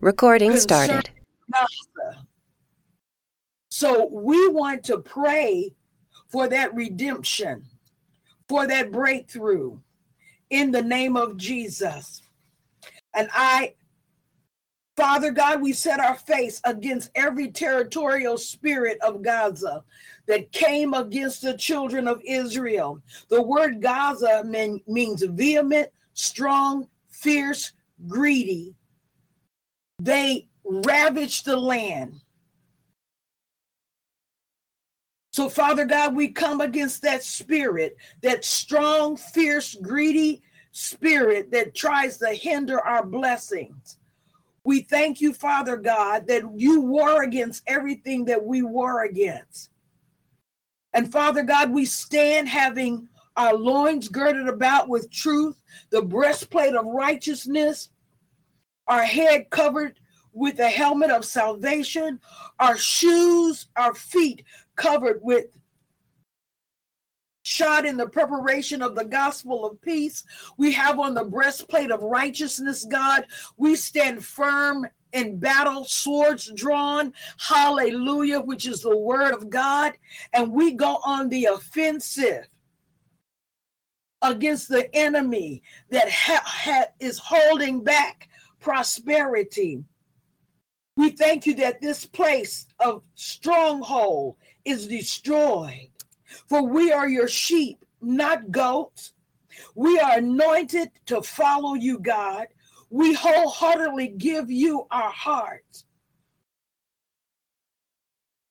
Recording started. So we want to pray for that redemption, for that breakthrough in the name of Jesus. And I, Father God, we set our face against every territorial spirit of Gaza that came against the children of Israel. The word Gaza mean, means vehement, strong, fierce, greedy. They ravaged the land. So, Father God, we come against that spirit, that strong, fierce, greedy spirit that tries to hinder our blessings. We thank you, Father God, that you war against everything that we war against. And Father God, we stand having our loins girded about with truth, the breastplate of righteousness, our head covered with the helmet of salvation, our shoes, our feet covered with shot in the preparation of the gospel of peace. We have on the breastplate of righteousness, God. We stand firm in battle, swords drawn, hallelujah, which is the word of God. And we go on the offensive against the enemy that ha- ha- is holding back prosperity. We thank you that this place of stronghold is destroyed. For we are your sheep, not goats. We are anointed to follow you, God. We wholeheartedly give you our hearts.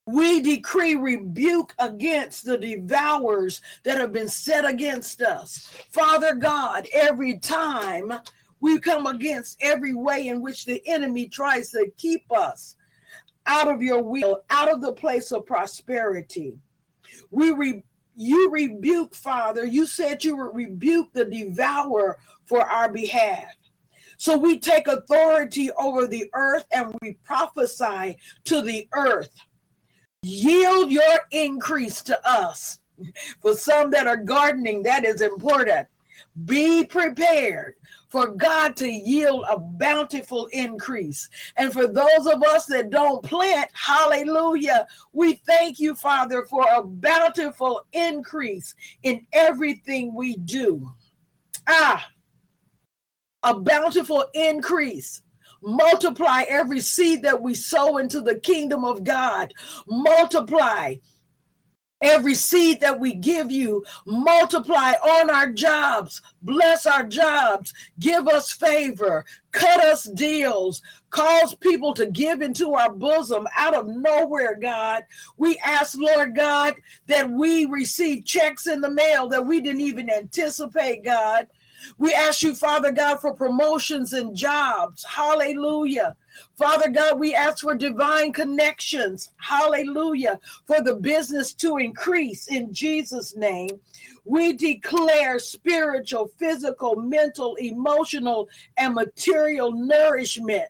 We decree rebuke against the devourers that have been set against us. Father God, every time we come against every way in which the enemy tries to keep us out of your will, out of the place of prosperity. We re- you rebuke, Father. You said you would rebuke the devourer for our behalf. So we take authority over the earth and we prophesy to the earth. Yield your increase to us. For some that are gardening, that is important. Be prepared for God to yield a bountiful increase. And for those of us that don't plant, hallelujah, we thank you, Father, for a bountiful increase in everything we do. Ah, a bountiful increase. Multiply every seed that we sow into the kingdom of God. Multiply Every seed that we give you, multiply on our jobs, bless our jobs, give us favor, cut us deals, cause people to give into our bosom out of nowhere, God. We ask, Lord God, that we receive checks in the mail that we didn't even anticipate, God. We ask you, Father God, for promotions and jobs. Hallelujah. Father God, we ask for divine connections. Hallelujah. For the business to increase in Jesus' name. We declare spiritual, physical, mental, emotional, and material nourishment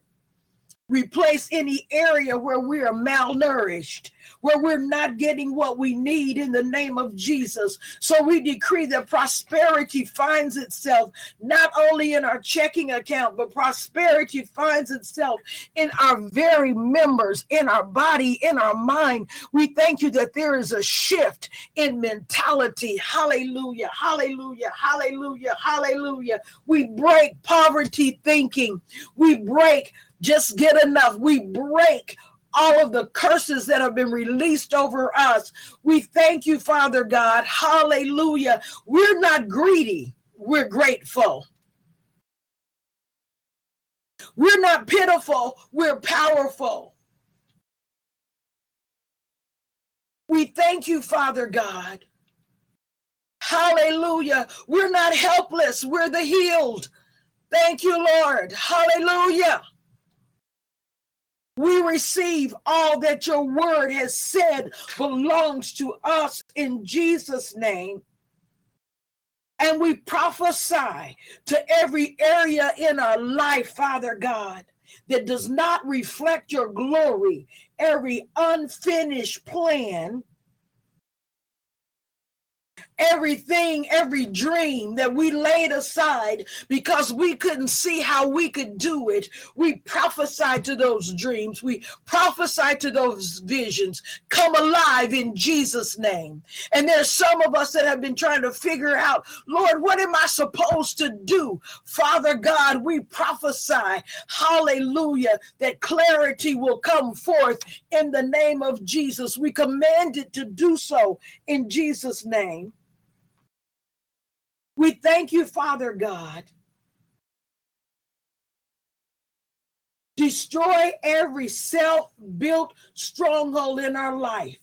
replace any area where we are malnourished, where we're not getting what we need in the name of Jesus. So we decree that prosperity finds itself not only in our checking account, but prosperity finds itself in our very members, in our body, in our mind. We thank you that there is a shift in mentality. Hallelujah, hallelujah, hallelujah, hallelujah. We break poverty thinking, we break just get enough. We break all of the curses that have been released over us. We thank you, Father God. Hallelujah. We're not greedy, we're grateful. We're not pitiful, we're powerful. We thank you, Father God. Hallelujah. We're not helpless, we're the healed. Thank you, Lord. Hallelujah. We receive all that your word has said belongs to us in Jesus' name. And we prophesy to every area in our life, Father God, that does not reflect your glory, every unfinished plan everything, every dream that we laid aside because we couldn't see how we could do it. We prophesied to those dreams. We prophesied to those visions. Come alive in Jesus' name. And there's some of us that have been trying to figure out, Lord, what am I supposed to do? Father God, we prophesy, hallelujah, that clarity will come forth in the name of Jesus. We command it to do so in Jesus' name. We thank you, Father God. Destroy every self built stronghold in our life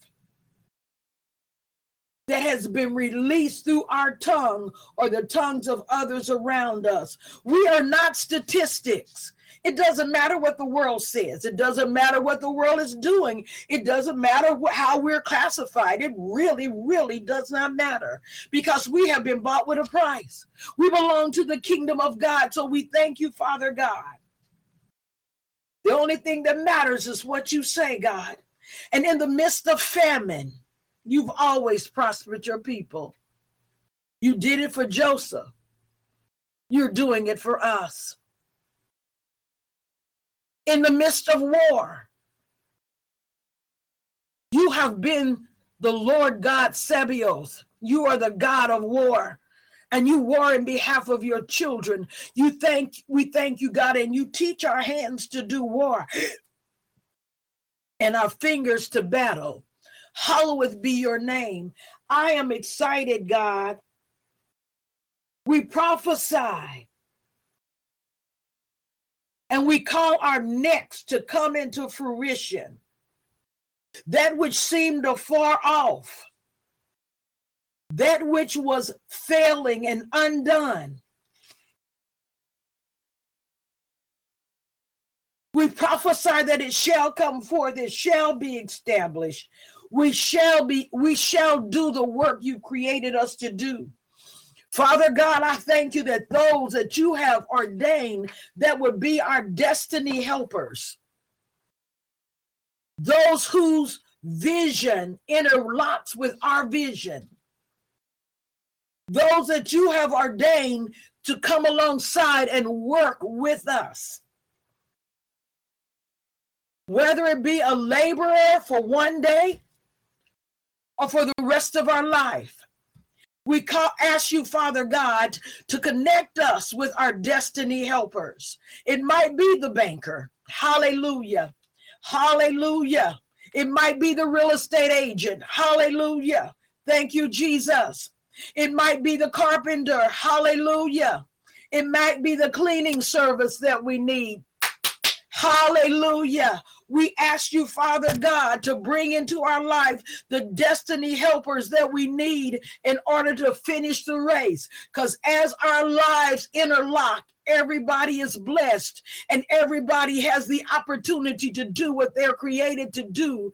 that has been released through our tongue or the tongues of others around us. We are not statistics. It doesn't matter what the world says. It doesn't matter what the world is doing. It doesn't matter how we're classified. It really, really does not matter because we have been bought with a price. We belong to the kingdom of God. So we thank you, Father God. The only thing that matters is what you say, God. And in the midst of famine, you've always prospered your people. You did it for Joseph. You're doing it for us in the midst of war. You have been the Lord God Sabaoth. You are the God of war. And you war in behalf of your children. You thank we thank you, God, and you teach our hands to do war and our fingers to battle. Hallowed be your name. I am excited, God. We prophesy and we call our next to come into fruition. That which seemed afar off, that which was failing and undone. We prophesy that it shall come forth, it shall be established. We shall be, we shall do the work you created us to do. Father God, I thank you that those that you have ordained that would be our destiny helpers, those whose vision interlocks with our vision, those that you have ordained to come alongside and work with us. Whether it be a laborer for one day or for the rest of our life. We call, ask you, Father God, to connect us with our destiny helpers. It might be the banker. Hallelujah. Hallelujah. It might be the real estate agent. Hallelujah. Thank you, Jesus. It might be the carpenter. Hallelujah. It might be the cleaning service that we need. Hallelujah. We ask you, Father God, to bring into our life the destiny helpers that we need in order to finish the race. Because as our lives interlock, everybody is blessed and everybody has the opportunity to do what they're created to do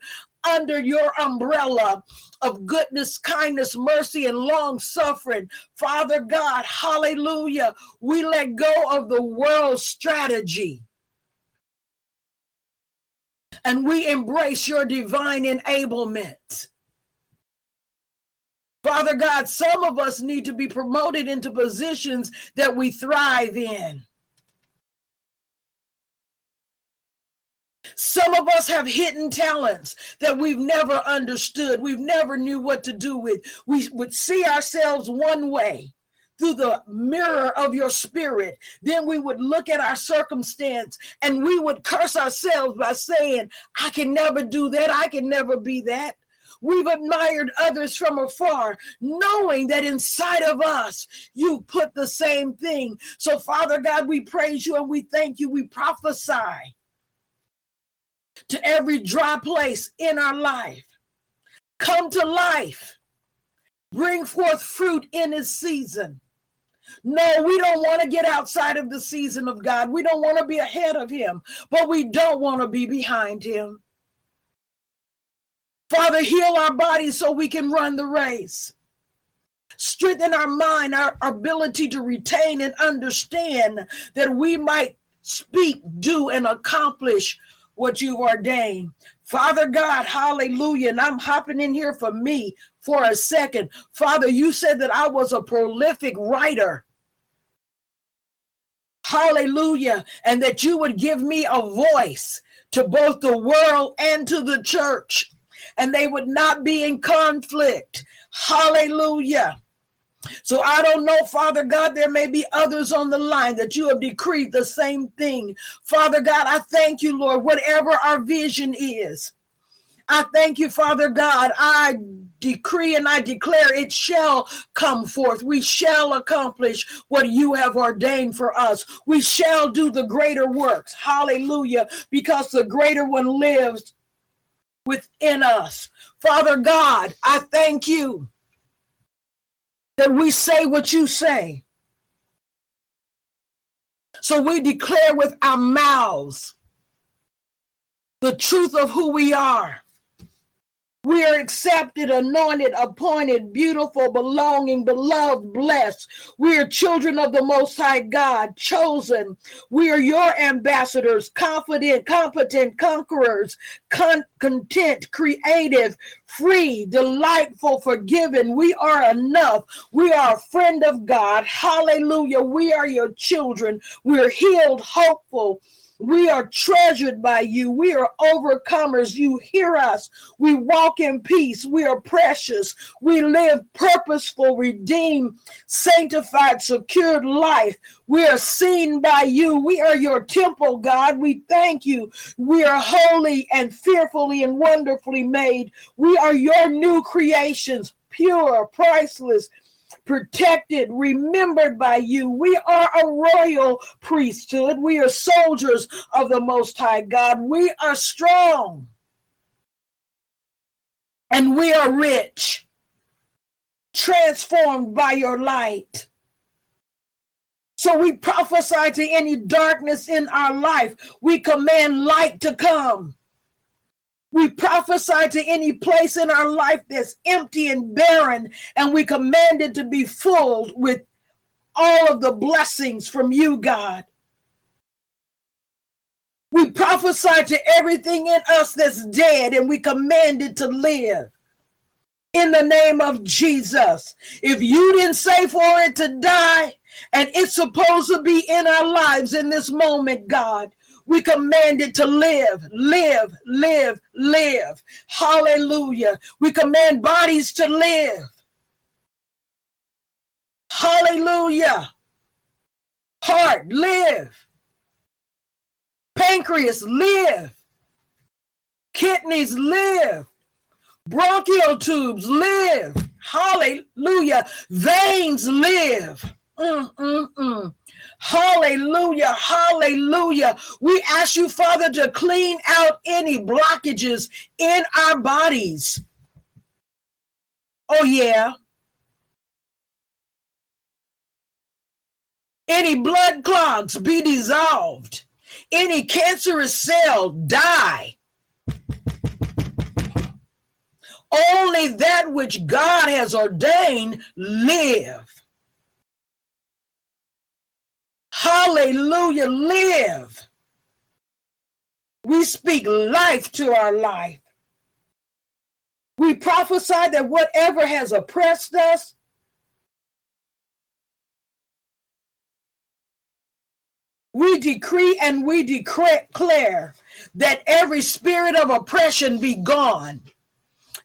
under your umbrella of goodness, kindness, mercy, and long suffering. Father God, hallelujah. We let go of the world's strategy and we embrace your divine enablement. Father God, some of us need to be promoted into positions that we thrive in. Some of us have hidden talents that we've never understood. We've never knew what to do with. We would see ourselves one way through the mirror of your spirit, then we would look at our circumstance and we would curse ourselves by saying, I can never do that. I can never be that. We've admired others from afar, knowing that inside of us, you put the same thing. So, Father God, we praise you and we thank you. We prophesy to every dry place in our life. Come to life. Bring forth fruit in its season. No, we don't want to get outside of the season of God. We don't want to be ahead of Him, but we don't want to be behind Him. Father, heal our bodies so we can run the race. Strengthen our mind, our ability to retain and understand that we might speak, do, and accomplish what you've ordained. Father God, hallelujah. And I'm hopping in here for me for a second. Father, you said that I was a prolific writer. Hallelujah. And that you would give me a voice to both the world and to the church, and they would not be in conflict. Hallelujah. So I don't know, Father God, there may be others on the line that you have decreed the same thing. Father God, I thank you, Lord, whatever our vision is. I thank you, Father God. I decree and I declare it shall come forth. We shall accomplish what you have ordained for us. We shall do the greater works. Hallelujah. Because the greater one lives within us. Father God, I thank you that we say what you say. So we declare with our mouths the truth of who we are. We are accepted, anointed, appointed, beautiful, belonging, beloved, blessed. We are children of the Most High God, chosen. We are your ambassadors, confident, competent, conquerors, con- content, creative, free, delightful, forgiven. We are enough. We are a friend of God. Hallelujah. We are your children. We're healed, hopeful we are treasured by you. We are overcomers. You hear us. We walk in peace. We are precious. We live purposeful, redeemed, sanctified, secured life. We are seen by you. We are your temple, God. We thank you. We are holy and fearfully and wonderfully made. We are your new creations, pure, priceless, protected, remembered by you. We are a royal priesthood. We are soldiers of the Most High God. We are strong and we are rich, transformed by your light. So we prophesy to any darkness in our life. We command light to come. We prophesy to any place in our life that's empty and barren, and we command it to be filled with all of the blessings from you, God. We prophesy to everything in us that's dead, and we command it to live in the name of Jesus. If you didn't say for it to die, and it's supposed to be in our lives in this moment, God, we command it to live, live, live, live. Hallelujah. We command bodies to live. Hallelujah. Heart, live. Pancreas, live. Kidneys, live. Bronchial tubes, live. Hallelujah. Veins, live. Mm, mm, mm. Hallelujah. Hallelujah. We ask you, Father, to clean out any blockages in our bodies. Oh, yeah. Any blood clots be dissolved. Any cancerous cell die. Only that which God has ordained live. Hallelujah. Live. We speak life to our life. We prophesy that whatever has oppressed us, we decree and we declare that every spirit of oppression be gone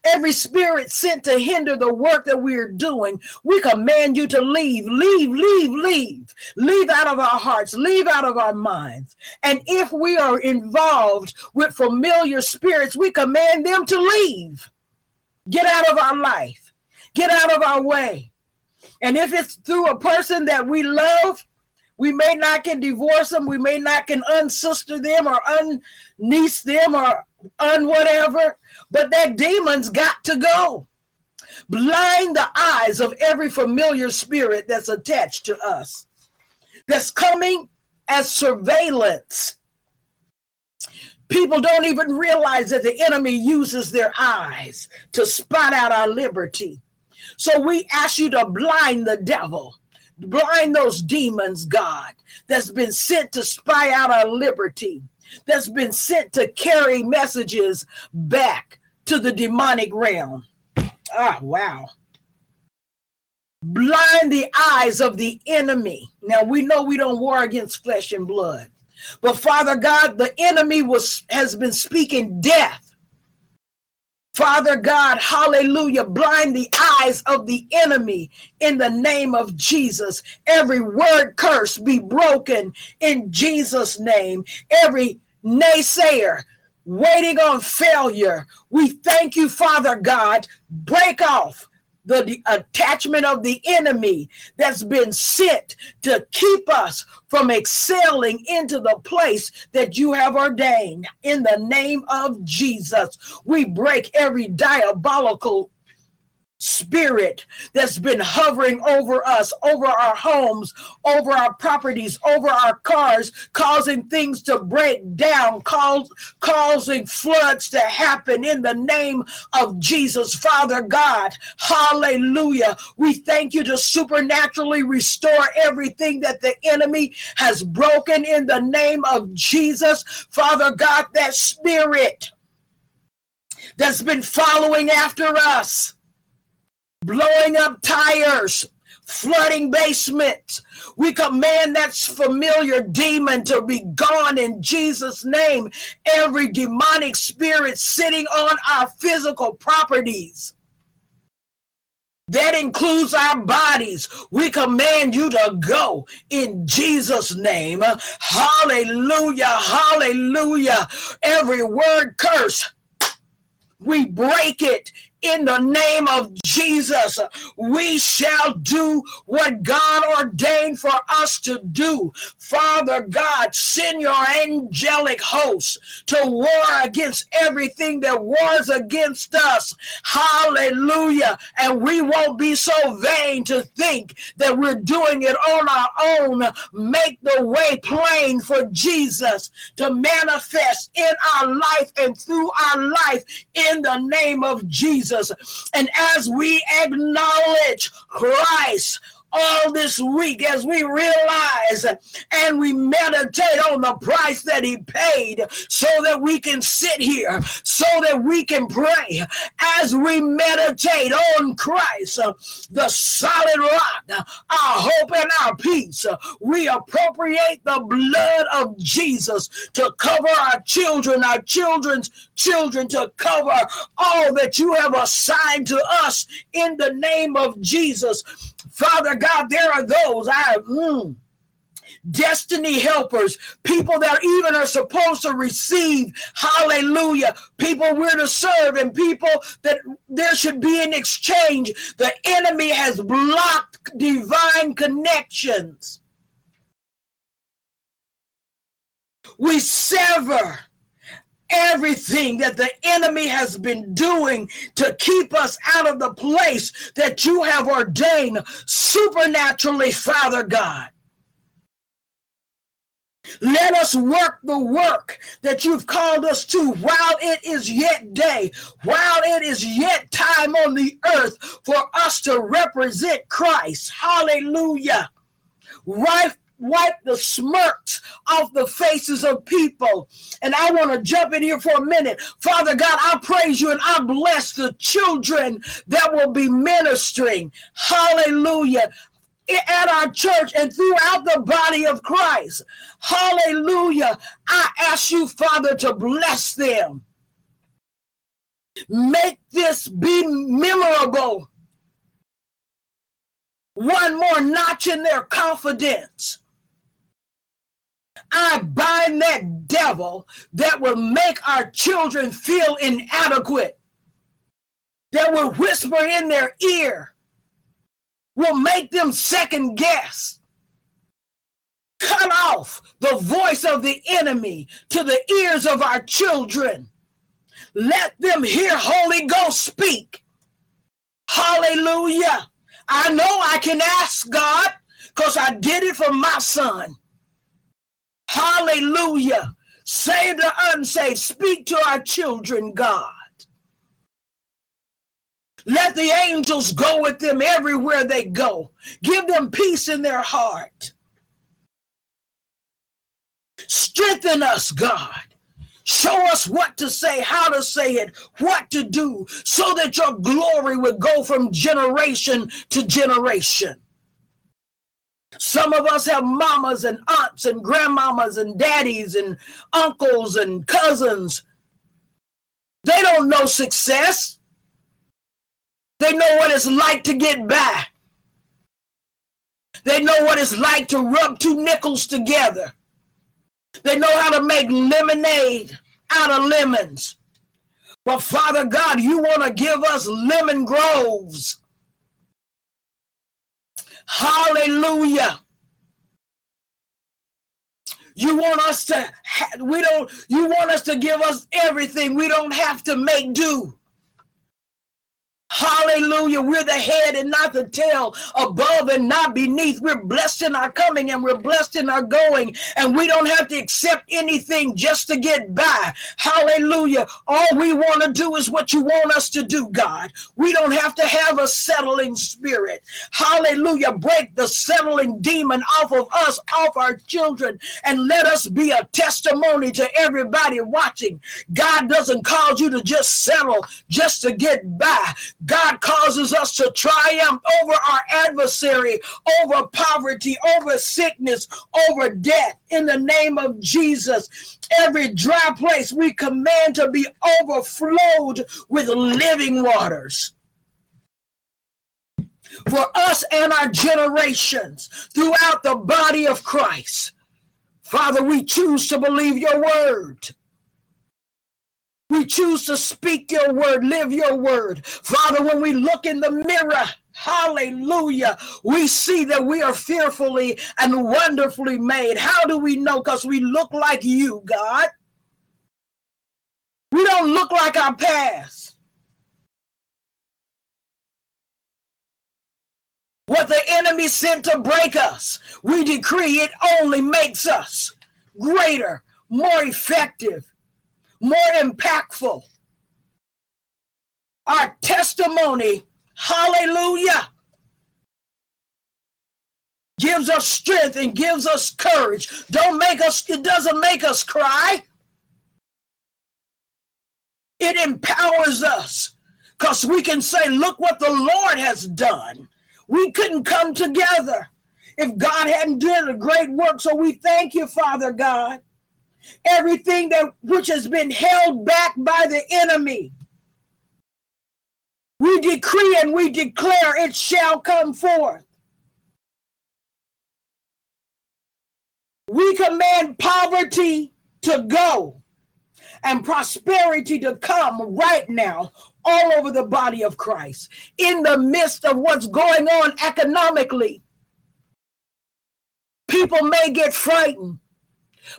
every spirit sent to hinder the work that we're doing, we command you to leave, leave, leave, leave, leave out of our hearts, leave out of our minds. And if we are involved with familiar spirits, we command them to leave. Get out of our life, get out of our way. And if it's through a person that we love, we may not can divorce them, we may not can unsister them or unniece them or un whatever, but that demon's got to go. Blind the eyes of every familiar spirit that's attached to us, that's coming as surveillance. People don't even realize that the enemy uses their eyes to spot out our liberty. So we ask you to blind the devil, blind those demons, God, that's been sent to spy out our liberty, that's been sent to carry messages back to the demonic realm. Ah, wow. Blind the eyes of the enemy. Now we know we don't war against flesh and blood. But Father God, the enemy was has been speaking death. Father God, hallelujah, blind the eyes of the enemy in the name of Jesus. Every word curse be broken in Jesus' name. Every naysayer waiting on failure, we thank you, Father God. Break off the, attachment of the enemy that's been sent to keep us from excelling into the place that you have ordained. In the name of Jesus, we break every diabolical spirit that's been hovering over us, over our homes, over our properties, over our cars, causing things to break down, causing floods to happen in the name of Jesus, Father God. Hallelujah. We thank you to supernaturally restore everything that the enemy has broken in the name of Jesus, Father God, that spirit that's been following after us blowing up tires, flooding basements. We command that familiar demon to be gone in Jesus' name. Every demonic spirit sitting on our physical properties. That includes our bodies. We command you to go in Jesus' name. Hallelujah. Hallelujah. Every word curse, we break it in the name of Jesus, we shall do what God ordained for us to do. Father God, send your angelic hosts to war against everything that wars against us. Hallelujah. And we won't be so vain to think that we're doing it on our own. Make the way plain for Jesus to manifest in our life and through our life in the name of Jesus. And as we acknowledge Christ, all this week as we realize and we meditate on the price that he paid so that we can sit here, so that we can pray as we meditate on Christ, the solid rock, our hope and our peace. We appropriate the blood of Jesus to cover our children, our children's children, to cover all that you have assigned to us in the name of Jesus. Father God, there are those I mm, destiny helpers, people that even are supposed to receive, hallelujah, people we're to serve, and people that there should be an exchange. The enemy has blocked divine connections. We sever everything that the enemy has been doing to keep us out of the place that you have ordained supernaturally, Father God. Let us work the work that you've called us to while it is yet day, while it is yet time on the earth for us to represent Christ. Hallelujah. Right wipe the smirks off the faces of people. And I want to jump in here for a minute. Father God, I praise you and I bless the children that will be ministering. Hallelujah. At our church and throughout the body of Christ. Hallelujah. I ask you, Father, to bless them. Make this be memorable one more notch in their confidence. I bind that devil that will make our children feel inadequate, that will whisper in their ear, will make them second guess. Cut off the voice of the enemy to the ears of our children. Let them hear Holy Ghost speak Hallelujah. I know I can ask God because I did it for my son. Hallelujah. Save the unsaved. Speak to our children, God. Let the angels go with them everywhere they go. Give them peace in their heart. Strengthen us, God. Show us what to say, how to say it, what to do, so that your glory would go from generation to generation. Some of us have mamas and aunts and grandmamas and daddies and uncles and cousins. They don't know success. They know what it's like to get by. They know what it's like to rub two nickels together. They know how to make lemonade out of lemons. But Father God, you want to give us lemon groves. Hallelujah. You want us to, we don't, you want us to give us everything. We don't have to make do. Hallelujah. We're the head and not the tail, above and not beneath. We're blessed in our coming and we're blessed in our going. And we don't have to accept anything just to get by. Hallelujah. All we want to do is what you want us to do, God. We don't have to have a settling spirit. Hallelujah. Break the settling demon off of us, off our children, and let us be a testimony to everybody watching. God doesn't cause you to just settle just to get by. God causes us to triumph over our adversary, over poverty, over sickness, over death. In the name of Jesus, every dry place we command to be overflowed with living waters for us and our generations throughout the body of Christ. Father, we choose to believe your word. We choose to speak your word, live your word. Father, when we look in the mirror, hallelujah, we see that we are fearfully and wonderfully made. How do we know? Because we look like you, God. We don't look like our past. What the enemy sent to break us, we decree it only makes us greater, more effective, more impactful. Our testimony, hallelujah, gives us strength and gives us courage. Don't make us, it doesn't make us cry. It empowers us because we can say, look what the Lord has done. We couldn't come together if God hadn't done a great work. So we thank you, Father God everything that which has been held back by the enemy. We decree and we declare it shall come forth. We command poverty to go and prosperity to come right now all over the body of Christ in the midst of what's going on economically. People may get frightened.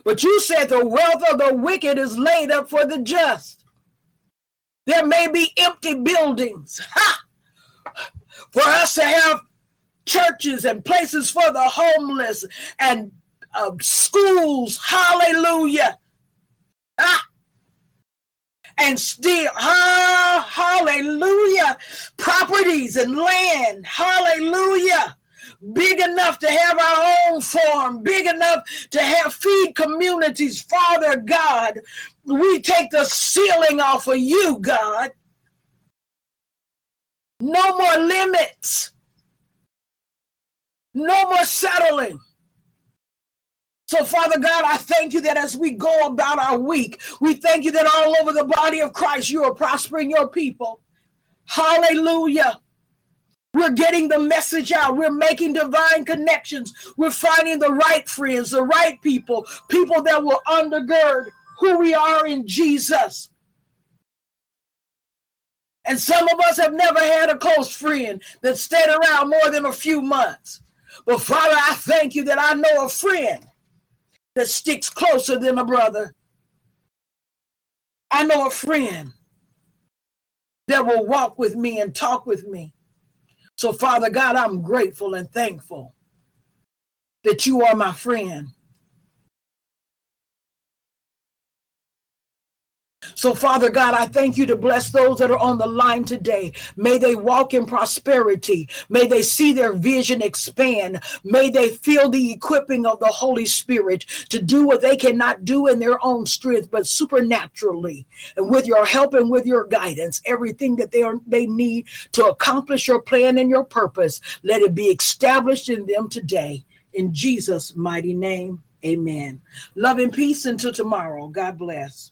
But you said the wealth of the wicked is laid up for the just. There may be empty buildings ha! for us to have churches and places for the homeless and uh, schools. Hallelujah. Ah, and still, ah, hallelujah, properties and land, hallelujah big enough to have our own farm, big enough to have feed communities. Father God, we take the ceiling off of you, God. No more limits. No more settling. So, Father God, I thank you that as we go about our week, we thank you that all over the body of Christ, you are prospering your people. Hallelujah. We're getting the message out. We're making divine connections. We're finding the right friends, the right people, people that will undergird who we are in Jesus. And some of us have never had a close friend that stayed around more than a few months. But Father, I thank you that I know a friend that sticks closer than a brother. I know a friend that will walk with me and talk with me So, Father God, I'm grateful and thankful that you are my friend. So, Father God, I thank you to bless those that are on the line today. May they walk in prosperity. May they see their vision expand. May they feel the equipping of the Holy Spirit to do what they cannot do in their own strength, but supernaturally. And with your help and with your guidance, everything that they, are, they need to accomplish your plan and your purpose, let it be established in them today. In Jesus' mighty name, amen. Love and peace until tomorrow. God bless.